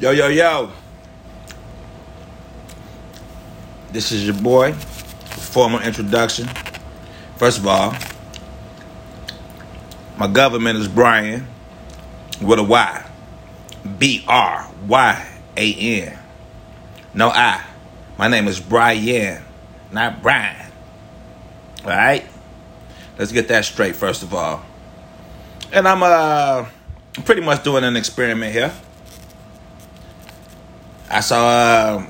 Yo, yo, yo. This is your boy. Formal introduction. First of all, my government is Brian with a Y. B R Y A N. No I. My name is Brian, not Brian. All right? Let's get that straight, first of all. And I'm uh, pretty much doing an experiment here. I saw uh,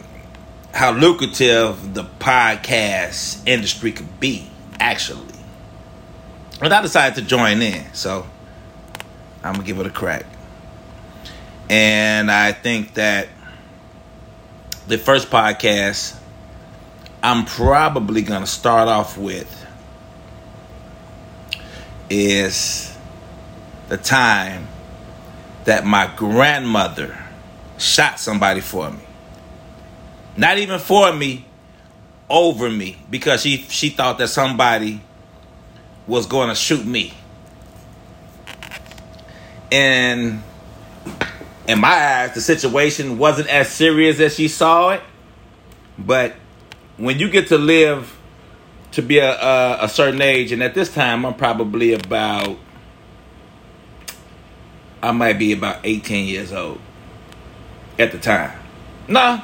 how lucrative the podcast industry could be, actually. And I decided to join in, so I'm gonna give it a crack. And I think that the first podcast I'm probably gonna start off with is the time that my grandmother shot somebody for me. Not even for me, over me, because she she thought that somebody was going to shoot me. And in my eyes, the situation wasn't as serious as she saw it. But when you get to live to be a, a, a certain age, and at this time, I'm probably about, I might be about 18 years old at the time. Nah,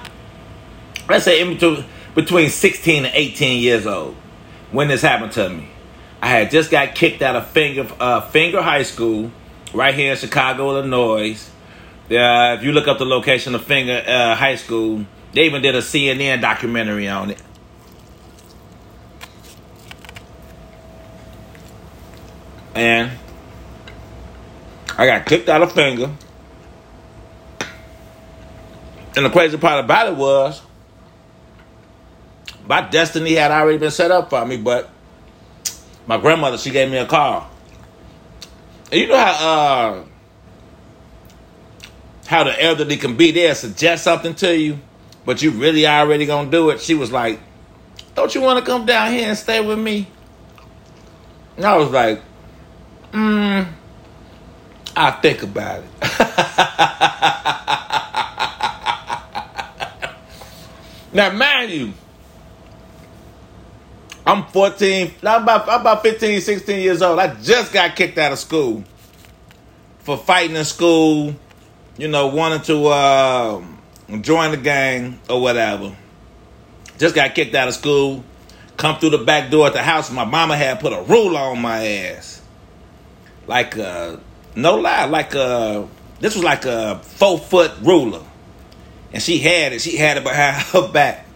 let's say in between, between 16 and 18 years old when this happened to me. I had just got kicked out of Fenger uh, Fenger High School right here in Chicago, Illinois. Uh, if you look up the location of Fenger uh, High School, they even did a CNN documentary on it. And I got kicked out of Fenger. And the crazy part about it was, my destiny had already been set up for me, but my grandmother, she gave me a call. And you know how uh, how the elderly can be there, suggest something to you, but you really already gonna do it. She was like, Don't you wanna come down here and stay with me? And I was like, mm, I think about it. now, mind you, I'm 14, I'm about, I'm about 15, 16 years old. I just got kicked out of school for fighting in school, you know, wanting to uh, join the gang or whatever. Just got kicked out of school. Come through the back door at the house. My mama had put a ruler on my ass. Like a, no lie, like a, this was like a four foot ruler. And she had it. She had it behind her back.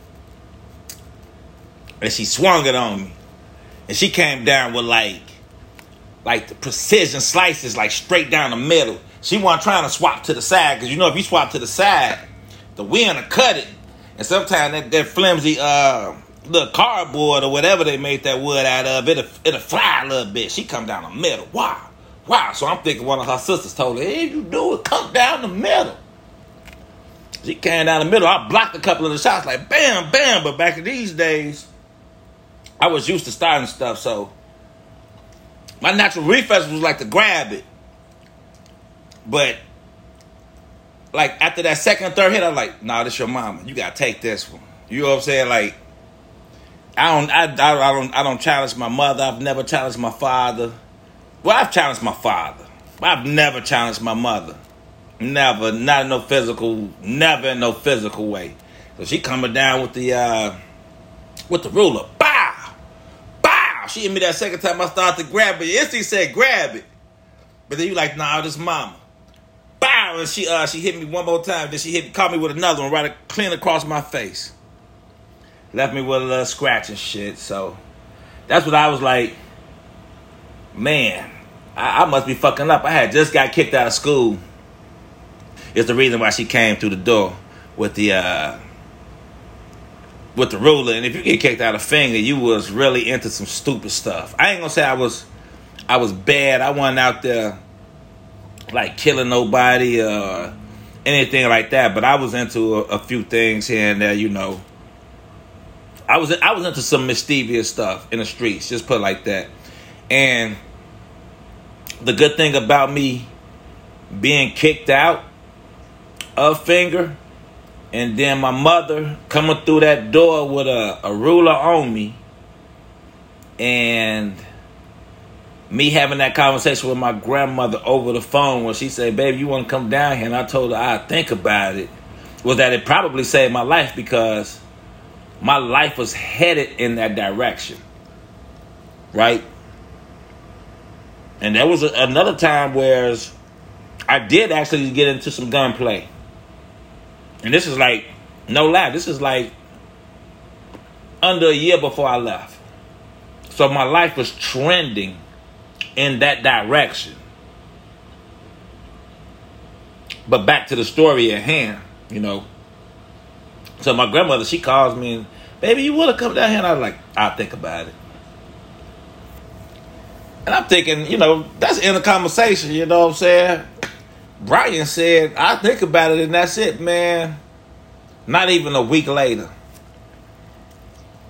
And she swung it on me. And she came down with like, like the precision slices, like straight down the middle. She wasn't trying to swap to the side, because you know if you swap to the side, the wind will cut it. And sometimes that, that flimsy uh little cardboard or whatever they made that wood out of, it'll, it'll fly a little bit. She come down the middle. Wow. Wow. So I'm thinking one of her sisters told her, hey, you do it, come down the middle. She came down the middle. I blocked a couple of the shots, like bam, bam. But back in these days, I was used to starting stuff, so my natural reflex was like to grab it. But like after that second, third hit, I'm like, nah, this your mama. You gotta take this one. You know what I'm saying? Like, I don't, I, I, I don't, I don't challenge my mother. I've never challenged my father. Well, I've challenged my father. But I've never challenged my mother. Never, not in no physical, never in no physical way. So she coming down with the, uh, with the ruler. Bow, bow. She hit me that second time. I started to grab it. He said grab it, but then you like, nah, this mama. Bow, and she, uh, she hit me one more time. Then she hit, caught me with another one right clean across my face. Left me with a little scratch and shit. So that's what I was like. Man, I, I must be fucking up. I had just got kicked out of school. It's the reason why she came through the door with the uh with the ruler. And if you get kicked out of Fenger, you was really into some stupid stuff. I ain't gonna say I was I was bad. I wasn't out there like killing nobody or anything like that. But I was into a, a few things here and there, you know. I was I was into some mischievous stuff in the streets, just put like that. And the good thing about me being kicked out a Fenger, and then my mother coming through that door with a, a ruler on me, and me having that conversation with my grandmother over the phone when she said, Baby, you want to come down here? And I told her I'd think about it. Was that it probably saved my life because my life was headed in that direction. Right? And there was a, another time where I did actually get into some gunplay. And this is like, no lie, this is like under a year before I left. So my life was trending in that direction. But back to the story at hand, you know. So my grandmother, she calls me and, baby, you want to come down here? And I was like, I'll think about it. And I'm thinking, you know, that's in the conversation, you know what I'm saying? Brian said, I think about it and that's it, man. Not even a week later.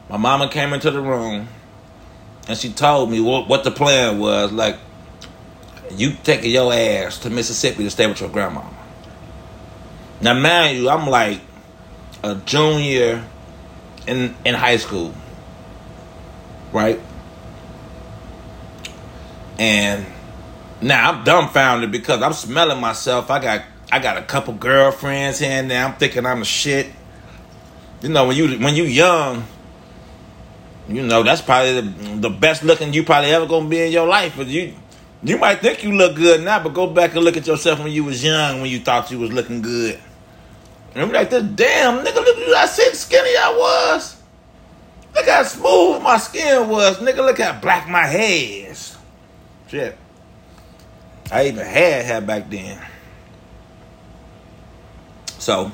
My mama came into the room and she told me what, what the plan was. Like, you taking your ass to Mississippi to stay with your grandma. Now, mind you, I'm like a junior in in high school, right? And now I'm dumbfounded because I'm smelling myself. I got I got a couple girlfriends here and there. I'm thinking I'm a shit. You know, when you when you young, you know that's probably the, the best looking you probably ever gonna be in your life. But you you might think you look good now, but go back and look at yourself when you was young, when you thought you was looking good. And I'm like, this damn nigga, look at how sick skinny I was. Look how smooth my skin was. Nigga, look how black my hair is. Shit. I even had hair back then. So,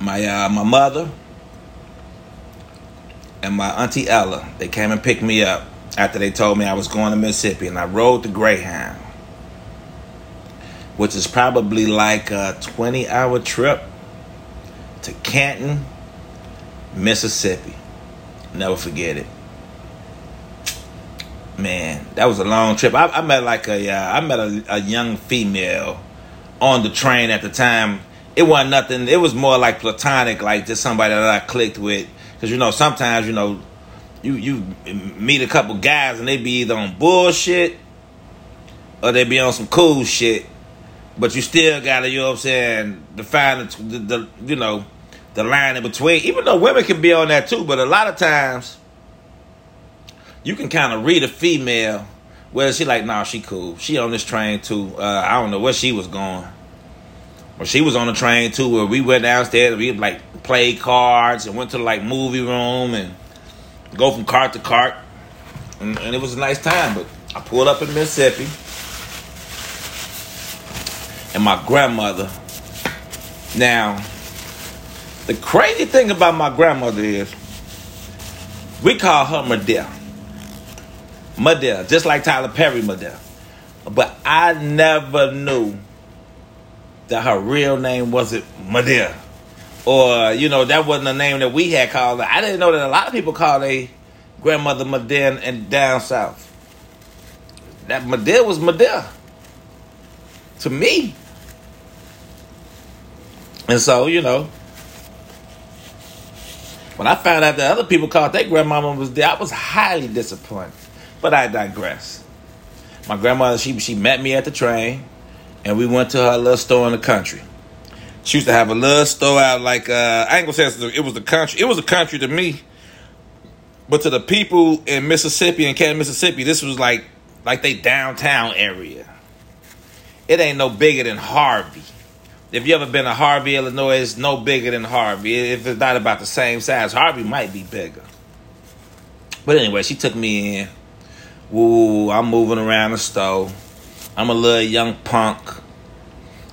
my uh, my mother and my auntie Ella, they came and picked me up after they told me I was going to Mississippi, and I rode the Greyhound, which is probably like a 20 hour trip to Canton, Mississippi. Never forget it man, that was a long trip. I, I met like a, uh, I met a, a, young female on the train at the time. It wasn't nothing. It was more like platonic, like just somebody that I clicked with. Because you know, sometimes you know, you you meet a couple guys and they be either on bullshit or they be on some cool shit. But you still gotta, you know what I'm saying, define the, the, the you know, the line in between. Even though women can be on that too, but a lot of times you can kind of read a female. Well, she like, nah, she cool. She on this train too. Uh, I don't know where she was going. But she was on the train too, where we went downstairs. We like played cards and went to like movie room and go from cart to cart, and, and it was a nice time. But I pulled up in Mississippi, and my grandmother. Now, the crazy thing about my grandmother is, we call her Madea. Madea, just like Tyler Perry Madea. But I never knew that her real name wasn't Madea. Or, you know, that wasn't the name that we had called her. I didn't know that a lot of people call their grandmother Madea and down south. That Madea was Madea. To me. And so, you know, when I found out that other people called their grandmama was there, I was highly disappointed. But I digress. My grandmother, she she met me at the train, and we went to her little store in the country. She used to have a little store out like uh, I ain't gonna say it was the country. It was a country to me, but to the people in Mississippi and Canton, Mississippi, this was like like they downtown area. It ain't no bigger than Harvey. If you ever been to Harvey, Illinois, it's no bigger than Harvey. If it's not about the same size, Harvey might be bigger. But anyway, she took me in. Woo, I'm moving around the store. I'm a little young punk,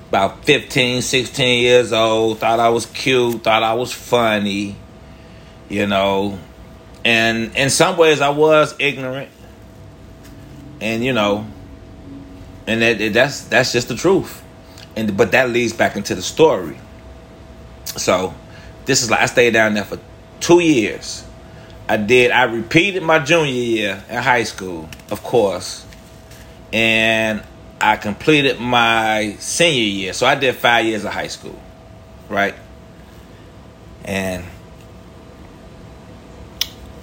about 15, 16 years old. Thought I was cute, thought I was funny, you know. And in some ways, I was ignorant. And, you know, and that, that's that's just the truth. And but that leads back into the story. So, this is like I stayed down there for two years I did. I repeated my junior year in high school, of course, and I completed my senior year. So I did five years of high school, right? And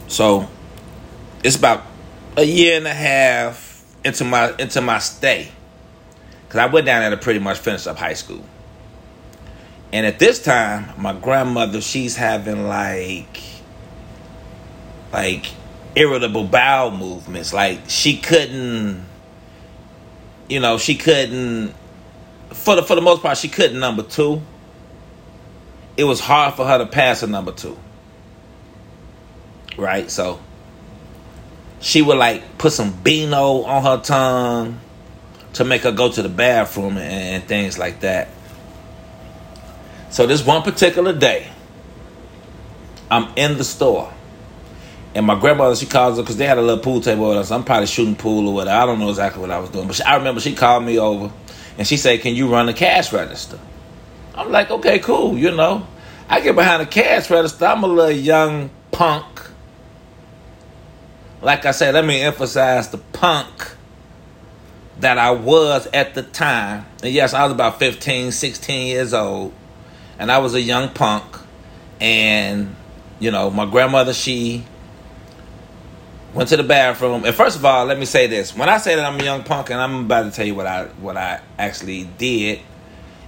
so it's about a year and a half into my into my stay. Cause I went down there to pretty much finish up high school. And at this time, my grandmother, she's having like like irritable bowel movements. Like she couldn't you know, she couldn't for the for the most part she couldn't number two. It was hard for her to pass a number two. Right? So she would like put some Beano on her tongue to make her go to the bathroom and, and things like that. So this one particular day, I'm in the store. And my grandmother, she calls her because they had a little pool table with us. I'm probably shooting pool or whatever. I don't know exactly what I was doing, but she, I remember she called me over, and she said, "Can you run the cash register?" I'm like, "Okay, cool." You know, I get behind the cash register. I'm a little young punk. Like I said, let me emphasize the punk that I was at the time. And yes, I was about 15, 16 years old and I was a young punk. And you know, my grandmother she went to the bathroom. And first of all, let me say this: when I say that I'm a young punk, and I'm about to tell you what I what I actually did,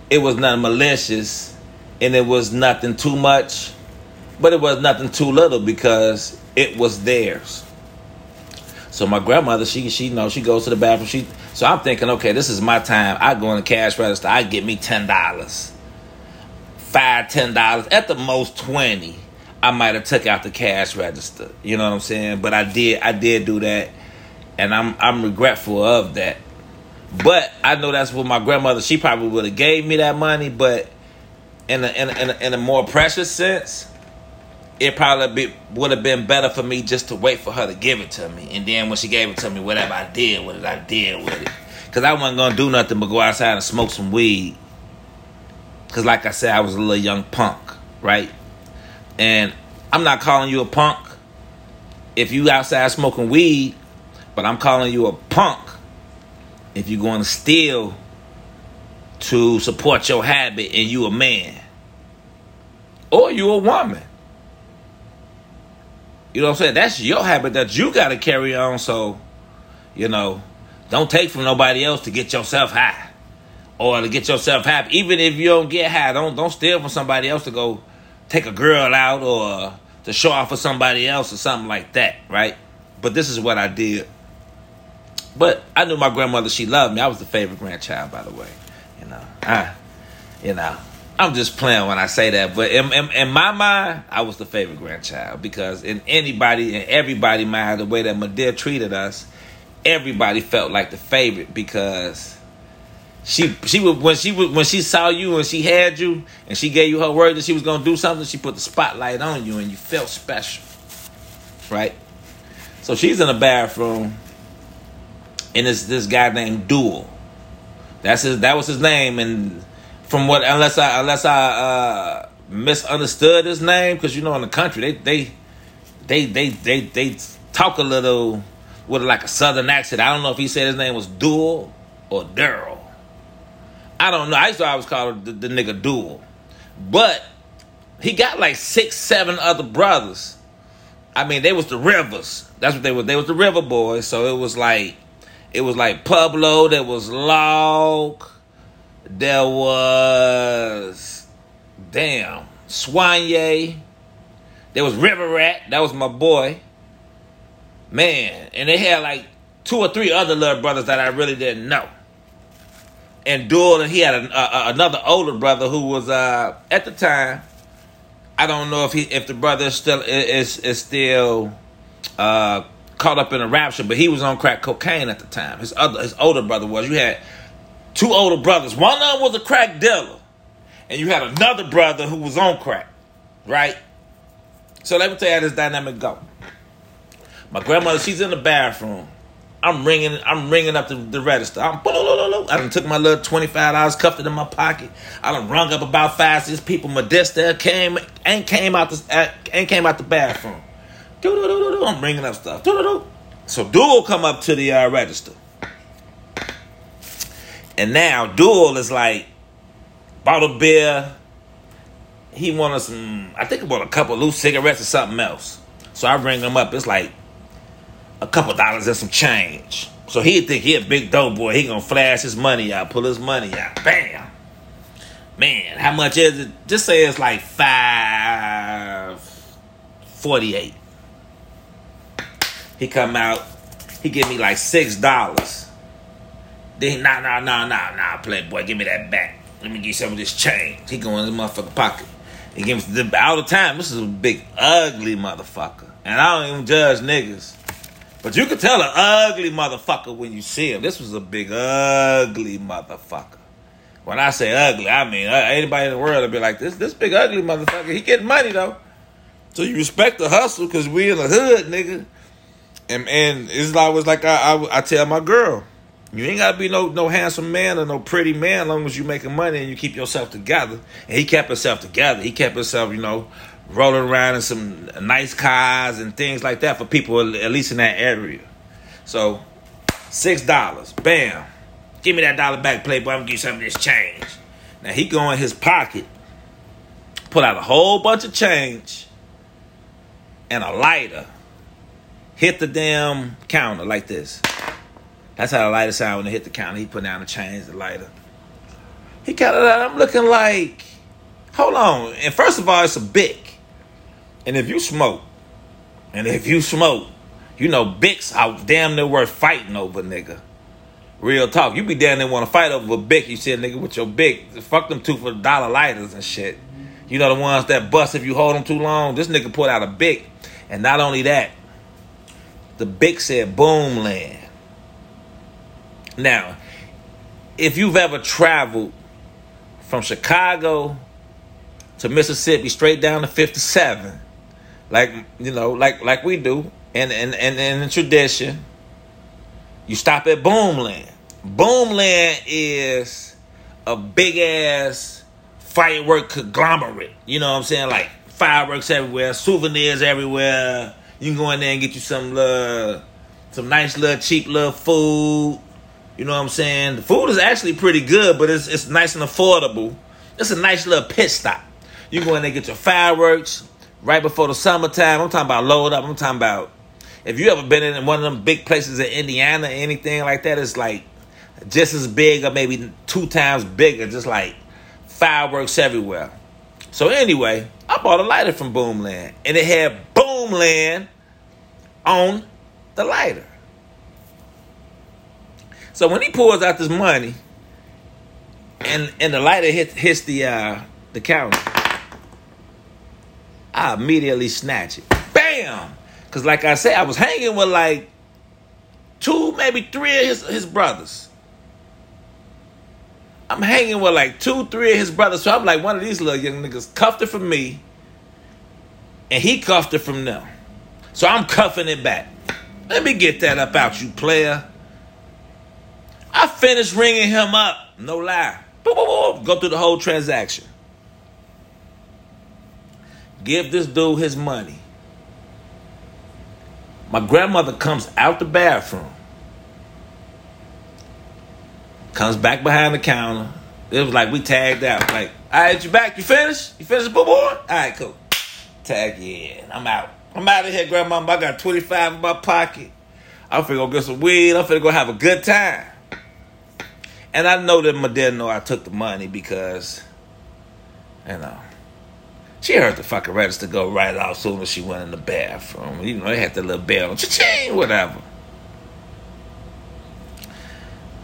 it was nothing malicious, and it was nothing too much, but it was nothing too little because it was theirs. So my grandmother, she she you know she goes to the bathroom. She so I'm thinking, okay, this is my time. I go in the cash register. I get me ten dollars five, ten dollars, at the most twenty, I might have took out the cash register. You know what I'm saying? But I did I did do that and I'm I'm regretful of that. But I know that's what my grandmother she probably would have gave me that money, but in a, in a, in a, in a more precious sense, it probably would have been better for me just to wait for her to give it to me, and then when she gave it to me, whatever I did with it, I did with it. Cause I wasn't gonna do nothing but go outside and smoke some weed because, like I said, I was a little young punk, right? And I'm not calling you a punk if you outside smoking weed, but I'm calling you a punk if you're going to steal to support your habit and you a man. Or you a woman. You know what I'm saying? That's your habit that you got to carry on. So, you know, don't take from nobody else to get yourself high or to get yourself happy. Even if you don't get high, don't don't steal from somebody else to go take a girl out or to show off for somebody else or something like that, right? But this is what I did. But I knew my grandmother; she loved me. I was the favorite grandchild, by the way. You know, I, you know, I'm just playing when I say that. But in, in, in my mind, I was the favorite grandchild because in anybody and everybody mind, the way that my Madea treated us, everybody felt like the favorite because she she would when she would when she saw you and she had you and she gave you her word that she was gonna do something, she put the spotlight on you and you felt special. Right? So she's in the bathroom and it's this guy named Duel. That's his that was his name and from what unless I unless I uh, misunderstood his name, because you know in the country they they they they they they talk a little with like a southern accent. I don't know if he said his name was Duel or Daryl. I don't know. I used to always call the, the nigga Duel. But he got like six, seven other brothers. I mean, they was the Rivers. That's what they were. They was the River Boys. So it was like, it was like Pablo. There was Log. There was, damn, Swanye. There was River Rat. That was my boy. Man, and they had like two or three other little brothers that I really didn't know and Duel, and he had a, a, another older brother who was uh, at the time. I don't know if he if the brother is still is is still uh, caught up in a rapture, but he was on crack cocaine at the time. His other his older brother was. You had two older brothers. One of them was a crack dealer, and you had another brother who was on crack, right? So let me tell you how this dynamic go. My grandmother, she's in the bathroom I'm ringing, I'm ringing up the, the register. I'm, I done took my little twenty five dollars, cuffed it in my pocket. I done rung up about five, six people. Modesta came, ain't came out the, ain't came out the bathroom. I'm ringing up stuff. So Duel come up to the uh, register, And now Dual is like a beer. He wanted some, I think he bought a couple loose cigarettes or something else. So I ring him up. It's like a couple dollars and some change. So he think he a big dope boy. He gonna flash his money out, pull his money out. Bam. Man, how much is it? Just say it's like five forty-eight. He come out, he give me like six dollars. Then nah nah nah nah nah playboy, give me that back. Let me get some of this change. He go in his motherfucking pocket. He gives the all the time. This is a big ugly motherfucker. And I don't even judge niggas. But you can tell an ugly motherfucker when you see him. This was a big ugly motherfucker. When I say ugly, I mean uh, anybody in the world would be like this. This big ugly motherfucker. He getting money though, so you respect the hustle because we in the hood, nigga. And and it's always like I, I I tell my girl, you ain't gotta be no no handsome man or no pretty man, as long as you making money and you keep yourself together. And he kept himself together. He kept himself, you know, rolling around in some nice cars and things like that for people at least in that area. So six dollars, bam. Give me that dollar back, Playboy. I'm gonna give you some of this change. Now he go in his pocket, pull out a whole bunch of change and a lighter. Hit the damn counter like this. That's how the lighter sound when it hit the counter. He put down the change, the lighter. He kind of, I'm looking like, hold on. And first of all, it's a big. And if you smoke, and if you smoke, you know, Bics are damn near worth fighting over, nigga. Real talk. You be damn near want to fight over a Bic. You see a nigga with your Bic. Fuck them two for dollar lighters and shit. You know the ones that bust if you hold them too long. This nigga put out a Bic. And not only that, the Bic said Boomland. Now, if you've ever traveled from Chicago to Mississippi straight down to 57, like you know, like like we do, and and and, in tradition, you stop at Boomland. Boomland is a big ass firework conglomerate. You know what I'm saying? Like fireworks everywhere, souvenirs everywhere. You can go in there and get you some little, some nice little cheap little food. You know what I'm saying? The food is actually pretty good, but it's it's nice and affordable. It's a nice little pit stop. You go in there get your fireworks right before the summertime. I'm talking about load up. I'm talking about if you ever been in one of them big places in Indiana, anything like that, it's like just as big or maybe two times bigger, just like fireworks everywhere. So anyway, I bought a lighter from Boomland, and it had Boomland on the lighter. So when he pulls out this money, and and the lighter hits hits the uh, the counter, I immediately snatch it. Bam! Because like I said, I was hanging with like two, maybe three of his, his brothers. I'm hanging with like two, three of his brothers. So I'm like one of these little young niggas cuffed it from me, and he cuffed it from them. So I'm cuffing it back. Let me get that up out, you player. I finished ringing him up. No lie. Boop, boop, boop. Go through the whole transaction. Give this dude his money. My grandmother comes out the bathroom comes back behind the counter. It was like we tagged out. Like, all right, you back? You finished? You finished, the boo boy? All right, cool. Tag in. I'm out. I'm out of here, grandma. I got 25 in my pocket. I'm finna go get some weed. I'm finna go have a good time. And I know that my dad know I took the money because, you know, she heard the fucking register go right off soon as she went in the bathroom. You know, they had the little bell, cha-ching, whatever.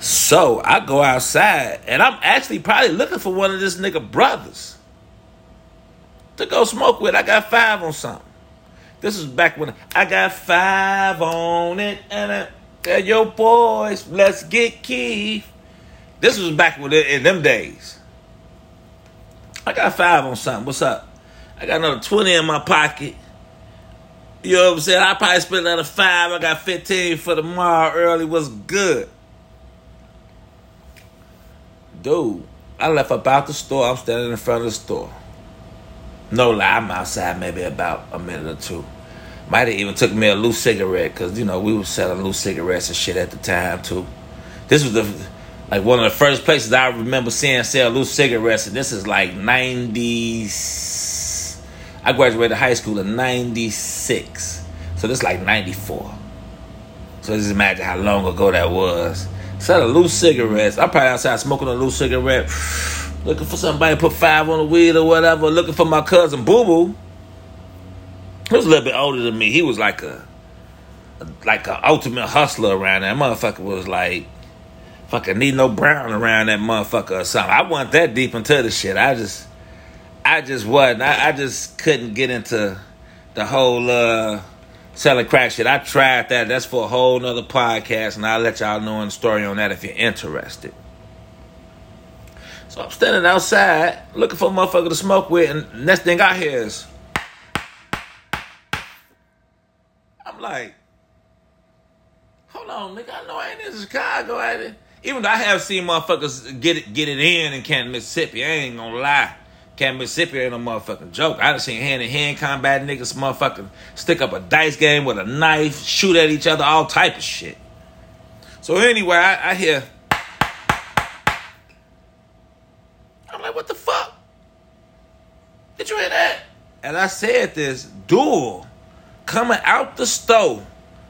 So I go outside and I'm actually probably looking for one of this nigga brothers to go smoke with. I got five on something. This is back when I got five on it and I tell your boys, let's get Keith. This was back when in them days. I got five on something. What's up? I got another 20 in my pocket. You know what I'm saying? I probably spent another five. I got 15 for tomorrow early. Was good dude, I left about the store. I'm standing in front of the store. No lie, I'm outside maybe about a minute or two. Might have even took me a loose cigarette because you know we were selling loose cigarettes and shit at the time too. This was the like one of the first places I remember seeing sell loose cigarettes, and this is like 90s. I graduated high school in 96. So this is like 94. So just imagine how long ago that was. Selling loose cigarettes. I'm probably outside smoking a loose cigarette, looking for somebody to put five on the weed or whatever, looking for my cousin Boo Boo. He was a little bit older than me. He was like a like an ultimate hustler around that motherfucker was like fucking need no brown around that motherfucker or something. I wasn't that deep into the shit. I just I just wasn't. I, I just couldn't get into the whole uh selling crack shit. I tried that. That's for a whole nother podcast, and I'll let y'all know in the story on that if you're interested. So I'm standing outside looking for a motherfucker to smoke with, and next thing I hear is I'm like, hold on, nigga, I know I ain't in Chicago, it? Even though I have seen motherfuckers get it get it in in Canton, Mississippi, I ain't gonna lie. Canton, Mississippi ain't no motherfucking joke. I done seen hand in hand combat niggas motherfucking stick up a dice game with a knife, shoot at each other, all type of shit. So anyway, I, I hear I'm like, what the fuck? Did you hear that? And I said this duel coming out the stove,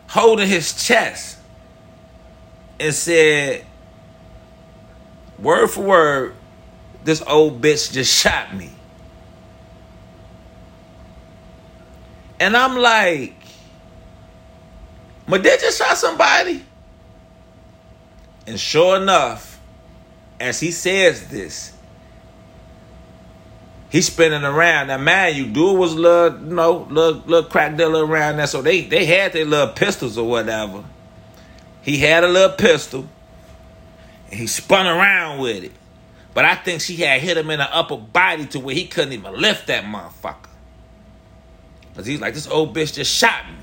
holding his chest, and said, word for word, this old bitch just shot me. And I'm like, but they just shot somebody. And sure enough, as he says this, he's spinning around. Now, man, you do was little, you know, little, little crack dealer around there. So they, they had their little pistols or whatever. He had a little pistol. And he spun around with it. But I think she had hit him in the upper body to where he couldn't even lift that motherfucker. Cause he's like, this old bitch just shot me.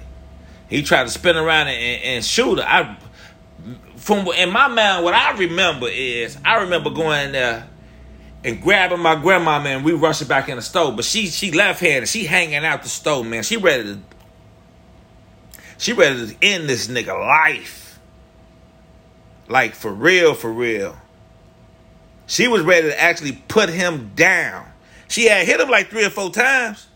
He tried to spin around and, and shoot her. I, from in my mind, what I remember is I remember going there and grabbing my grandmama and we rushing back in the stove. But she she left handed. She hanging out the stove, man. She ready to she ready to end this nigga life. Like for real, for real. She was ready to actually put him down. She had hit him like three or four times.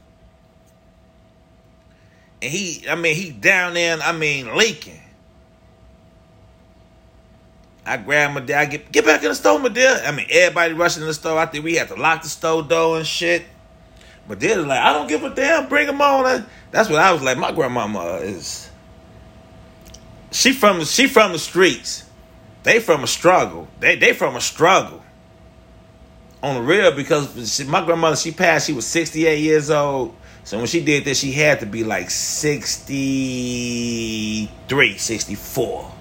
And he, I mean, he down there, I mean, leaking. I grabbed my dad, get, get back in the store, my dear. I mean, everybody rushing in the store. I think we had to lock the store door and shit. But they're like, I don't give a damn, bring them on. That's what I was like. My grandmama is, she from, she from the streets. They from a struggle. They, they from a struggle on the real because she, my grandmother she passed she was 68 years old. So when she did this she had to be like 63 64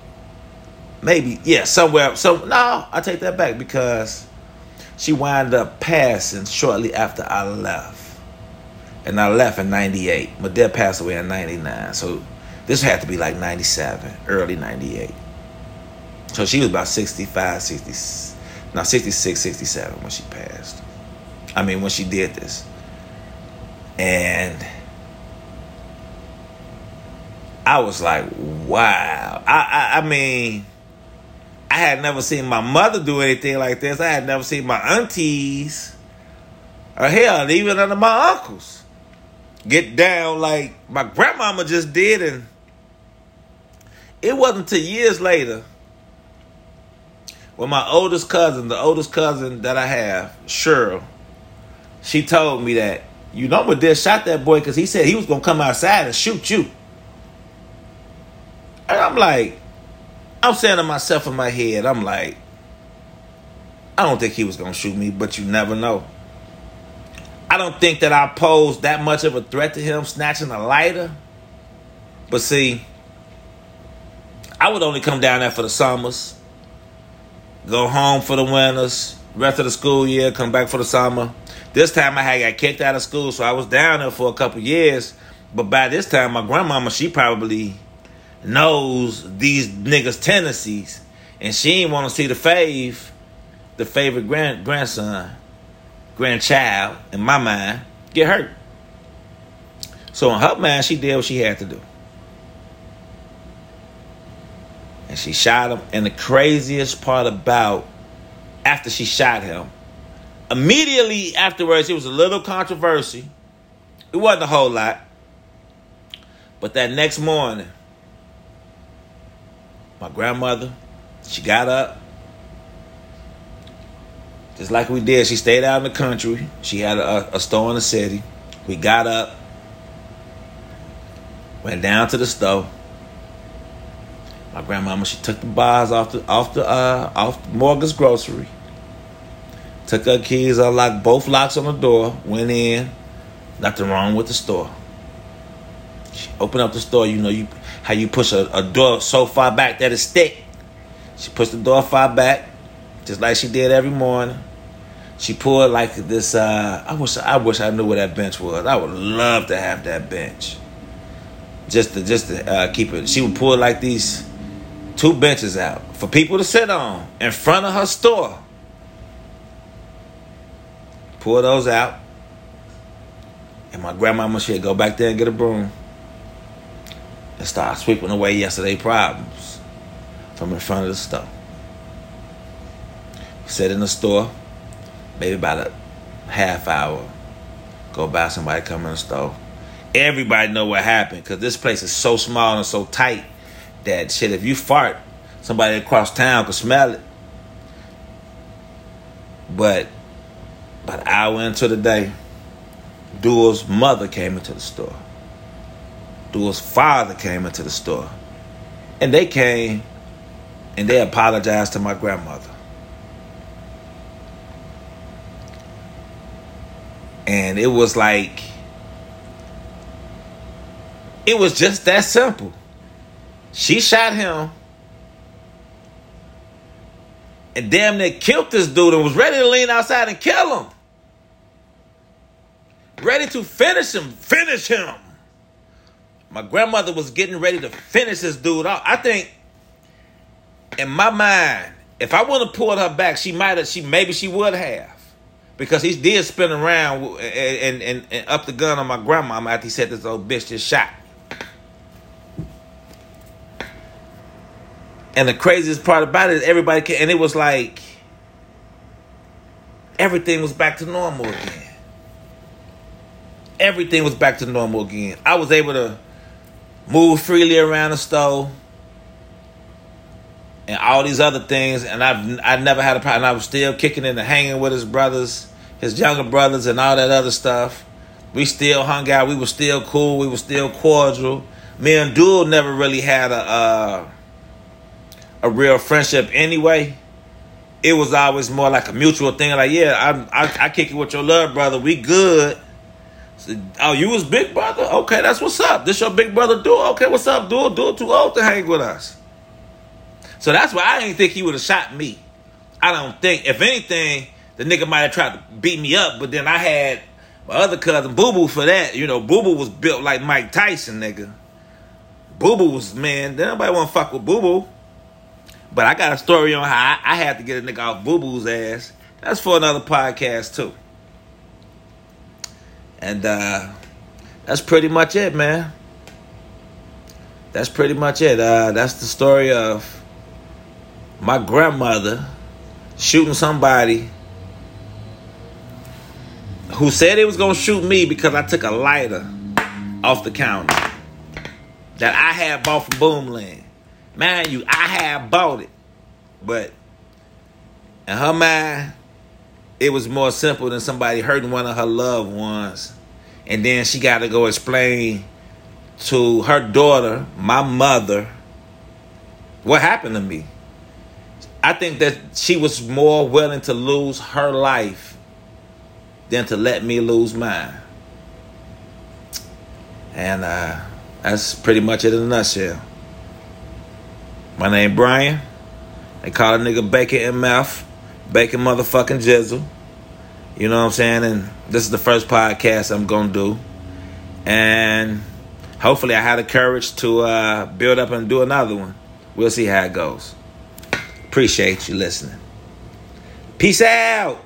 maybe yeah somewhere so no i take that back because she wound up passing shortly after i left. And i left in 98 my dad passed away in 99 so this had to be like 97 early 98 so she was about 65 66 now 66, 67 when she passed. I mean, when she did this. And I was like, wow. I, I, I mean, I had never seen my mother do anything like this. I had never seen my aunties, or hell, even under my uncles, get down like my grandmama just did. And it wasn't until years later well, my oldest cousin, the oldest cousin that I have, Cheryl, she told me that you know what did shot that boy because he said he was gonna come outside and shoot you. And I'm like, I'm saying to myself in my head, I'm like, I don't think he was gonna shoot me, but you never know. I don't think that I posed that much of a threat to him snatching a lighter. But see, I would only come down there for the summers go home for the winters, rest of the school year, come back for the summer. This time I had got kicked out of school, so I was down there for a couple years. But by this time, my grandmama, she probably knows these niggas' tendencies, and she ain't want to see the fave, the favorite grand grandson, grandchild, in my mind, get hurt. So in her mind, she did what she had to do. And she shot him. And the craziest part about after she shot him, immediately afterwards, it was a little controversy. It wasn't a whole lot. But that next morning, my grandmother, she got up. Just like we did. She stayed out in the country. She had a, a store in the city. We got up, went down to the store. My grandmama, she took the bars off the off the uh off Morgan's grocery. Took her keys, unlocked both locks on the door, went in. Nothing wrong with the store. She opened up the store, you know, you how you push a, a door so far back that it's thick. She pushed the door far back, just like she did every morning. She pulled like this. Uh, I wish I wish I knew where that bench was. I would love to have that bench. Just to just to uh, keep it. She would pull like these two benches out for people to sit on in front of her store. Pull those out. And my grandmama she'd go back there and get a broom and start sweeping away yesterday problems from in front of the store. Sit in the store, maybe about a half hour. Go by somebody come in the store. Everybody know what happened because this place is so small and so tight that shit. If you fart, somebody across town could smell it. But about an hour into the day, Dual's mother came into the store. Dual's father came into the store. And they came and they apologized to my grandmother. And it was like, it was just that simple. She shot him and damn near killed this dude and was ready to lean outside and kill him. Ready to finish him, finish him. My grandmother was getting ready to finish this dude off. I think in my mind, if I would have pulled her back, she might have, she maybe she would have. Because he did spin around and, and, and, up the gun on my grandmama after he said this old bitch just shot And the craziest part about it is everybody and it was like everything was back to normal again. Everything was back to normal again. I was able to move freely around the store and all these other things, and I've I never had a problem. I was still kicking and hanging with his brothers, his younger brothers, and all that other stuff. We still hung out. We were still cool. We were still cordial. Me and Dual never really had a. Uh, a real friendship anyway. It was always more like a mutual thing. Like, yeah, I I, I kick it with your love brother. We good. So, oh, you was big brother? Okay, that's what's up. This your big brother dude. Okay, what's up, dude? Dual too old to hang with us. So that's why I didn't think he would have shot me. I don't think. If anything, the nigga might have tried to beat me up, but then I had my other cousin Boo Boo for that. You know, Boo Boo was built like Mike Tyson, nigga. Boo Boo was man. Nobody want to fuck with Boo Boo. But I got a story on how I, I had to get a nigga off Boo Boo's ass. That's for another podcast too. And uh, that's pretty much it, man. That's pretty much it. Uh, that's the story of my grandmother shooting somebody who said he was gonna shoot me because I took a lighter off the counter that I had bought from Boomland. Man, you, I have bought it. But in her mind, it was more simple than somebody hurting one of her loved ones. And then she got to go explain to her daughter, my mother, what happened to me. I think that she was more willing to lose her life than to let me lose mine. And uh, that's pretty much it in a nutshell. My name Brian. They call a nigga Bacon MF. Bacon motherfucking Jizzle. You know what I'm saying? And this is the first podcast I'm gonna do. And hopefully I had the courage to uh, build up and do another one. We'll see how it goes. Appreciate you listening. Peace out.